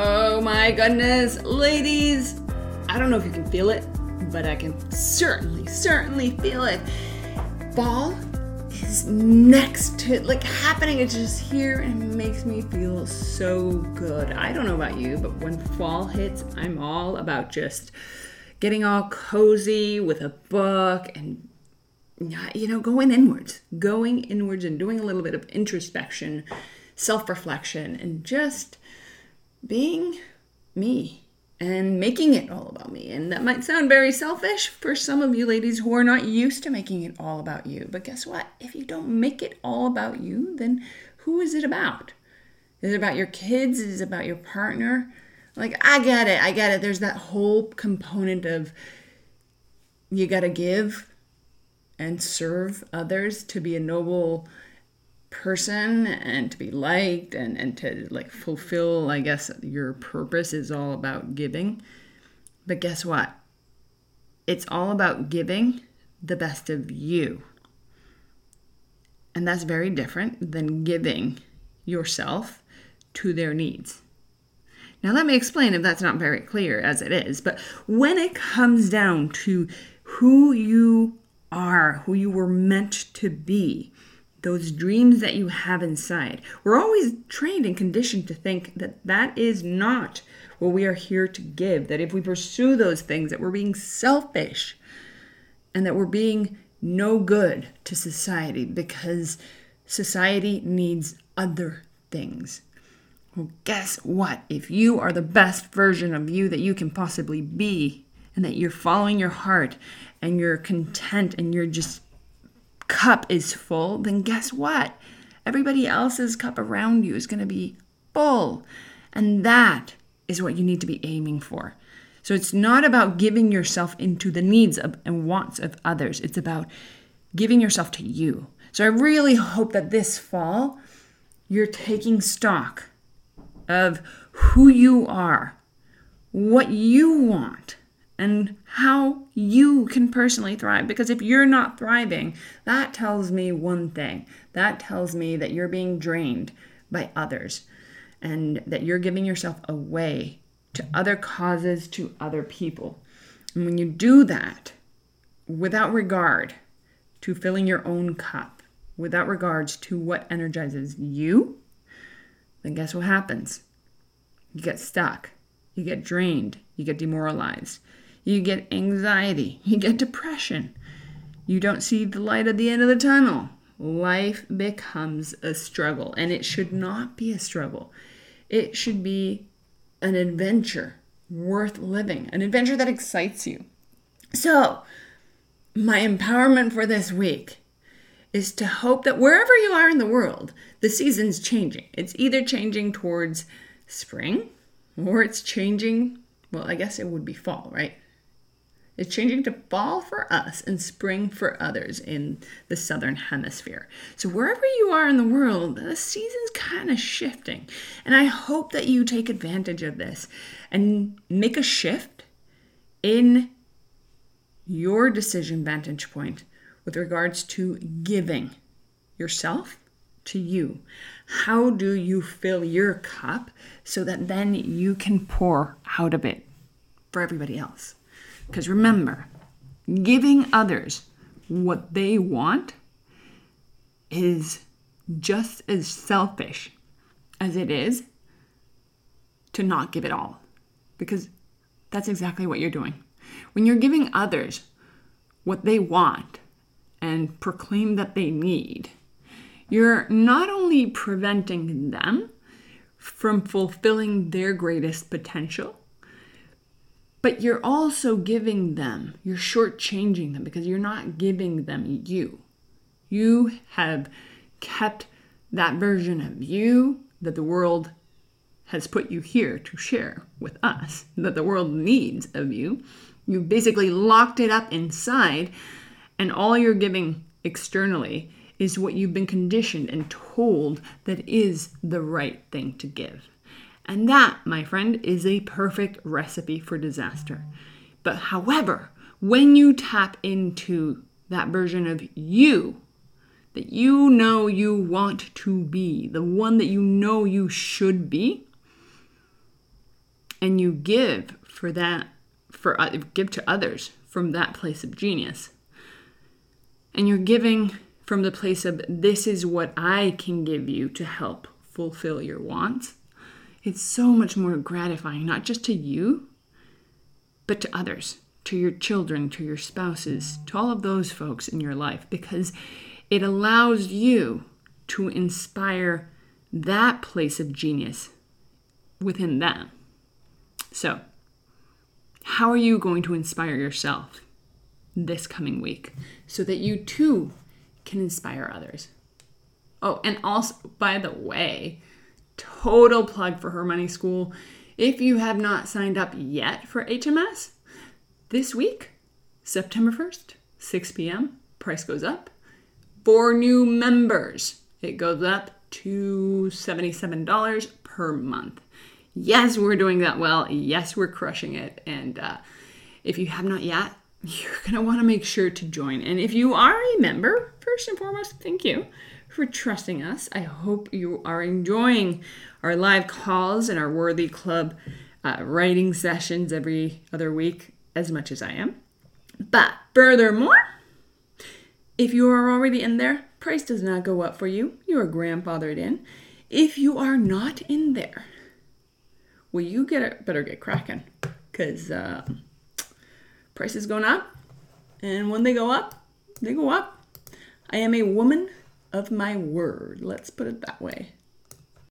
Oh my goodness, ladies! I don't know if you can feel it, but I can certainly, certainly feel it. Fall is next to like happening. It's just here and it makes me feel so good. I don't know about you, but when fall hits, I'm all about just getting all cozy with a book and you know, going inwards, going inwards and doing a little bit of introspection, self reflection, and just being me and making it all about me. And that might sound very selfish for some of you ladies who are not used to making it all about you. But guess what? If you don't make it all about you, then who is it about? Is it about your kids? Is it about your partner? Like, I get it. I get it. There's that whole component of you got to give and serve others to be a noble person and to be liked and, and to like fulfill, I guess, your purpose is all about giving. But guess what? It's all about giving the best of you. And that's very different than giving yourself to their needs. Now, let me explain if that's not very clear as it is, but when it comes down to who you are, who you were meant to be, those dreams that you have inside. We're always trained and conditioned to think that that is not what we are here to give, that if we pursue those things, that we're being selfish and that we're being no good to society because society needs other things. Well, guess what? If you are the best version of you that you can possibly be, and that you're following your heart and you're content and you're just cup is full, then guess what? Everybody else's cup around you is going to be full. And that is what you need to be aiming for. So it's not about giving yourself into the needs of, and wants of others, it's about giving yourself to you. So I really hope that this fall you're taking stock of who you are, what you want, and how you can personally thrive. Because if you're not thriving, that tells me one thing that tells me that you're being drained by others and that you're giving yourself away to other causes, to other people. And when you do that without regard to filling your own cup, without regards to what energizes you, then guess what happens? You get stuck, you get drained, you get demoralized you get anxiety, you get depression, you don't see the light at the end of the tunnel. Life becomes a struggle, and it should not be a struggle. It should be an adventure worth living, an adventure that excites you. So, my empowerment for this week is to hope that wherever you are in the world, the season's changing. It's either changing towards spring or it's changing, well, I guess it would be fall, right? It's changing to fall for us and spring for others in the southern hemisphere. So, wherever you are in the world, the season's kind of shifting. And I hope that you take advantage of this and make a shift in your decision vantage point with regards to giving yourself to you. How do you fill your cup so that then you can pour out of it for everybody else? Because remember, giving others what they want is just as selfish as it is to not give it all. Because that's exactly what you're doing. When you're giving others what they want and proclaim that they need, you're not only preventing them from fulfilling their greatest potential, but you're also giving them, you're shortchanging them because you're not giving them you. You have kept that version of you that the world has put you here to share with us, that the world needs of you. You basically locked it up inside, and all you're giving externally is what you've been conditioned and told that is the right thing to give. And that, my friend, is a perfect recipe for disaster. But however, when you tap into that version of you that you know you want to be, the one that you know you should be, and you give for that for uh, give to others from that place of genius and you're giving from the place of this is what I can give you to help fulfill your wants, it's so much more gratifying, not just to you, but to others, to your children, to your spouses, to all of those folks in your life, because it allows you to inspire that place of genius within them. So, how are you going to inspire yourself this coming week so that you too can inspire others? Oh, and also, by the way, total plug for Her Money School. If you have not signed up yet for HMS, this week, September 1st, 6 p.m., price goes up. For new members, it goes up to $77 per month yes, we're doing that well. Yes, we're crushing it. And uh, if you have not yet, you're going to want to make sure to join. And if you are a member, first and foremost, thank you for trusting us. I hope you are enjoying our live calls and our Worthy Club uh, writing sessions every other week as much as I am. But furthermore, if you are already in there, price does not go up for you. You are grandfathered in. If you are not in there, well, you get it, better get cracking because uh, prices going up, and when they go up, they go up. I am a woman of my word. Let's put it that way.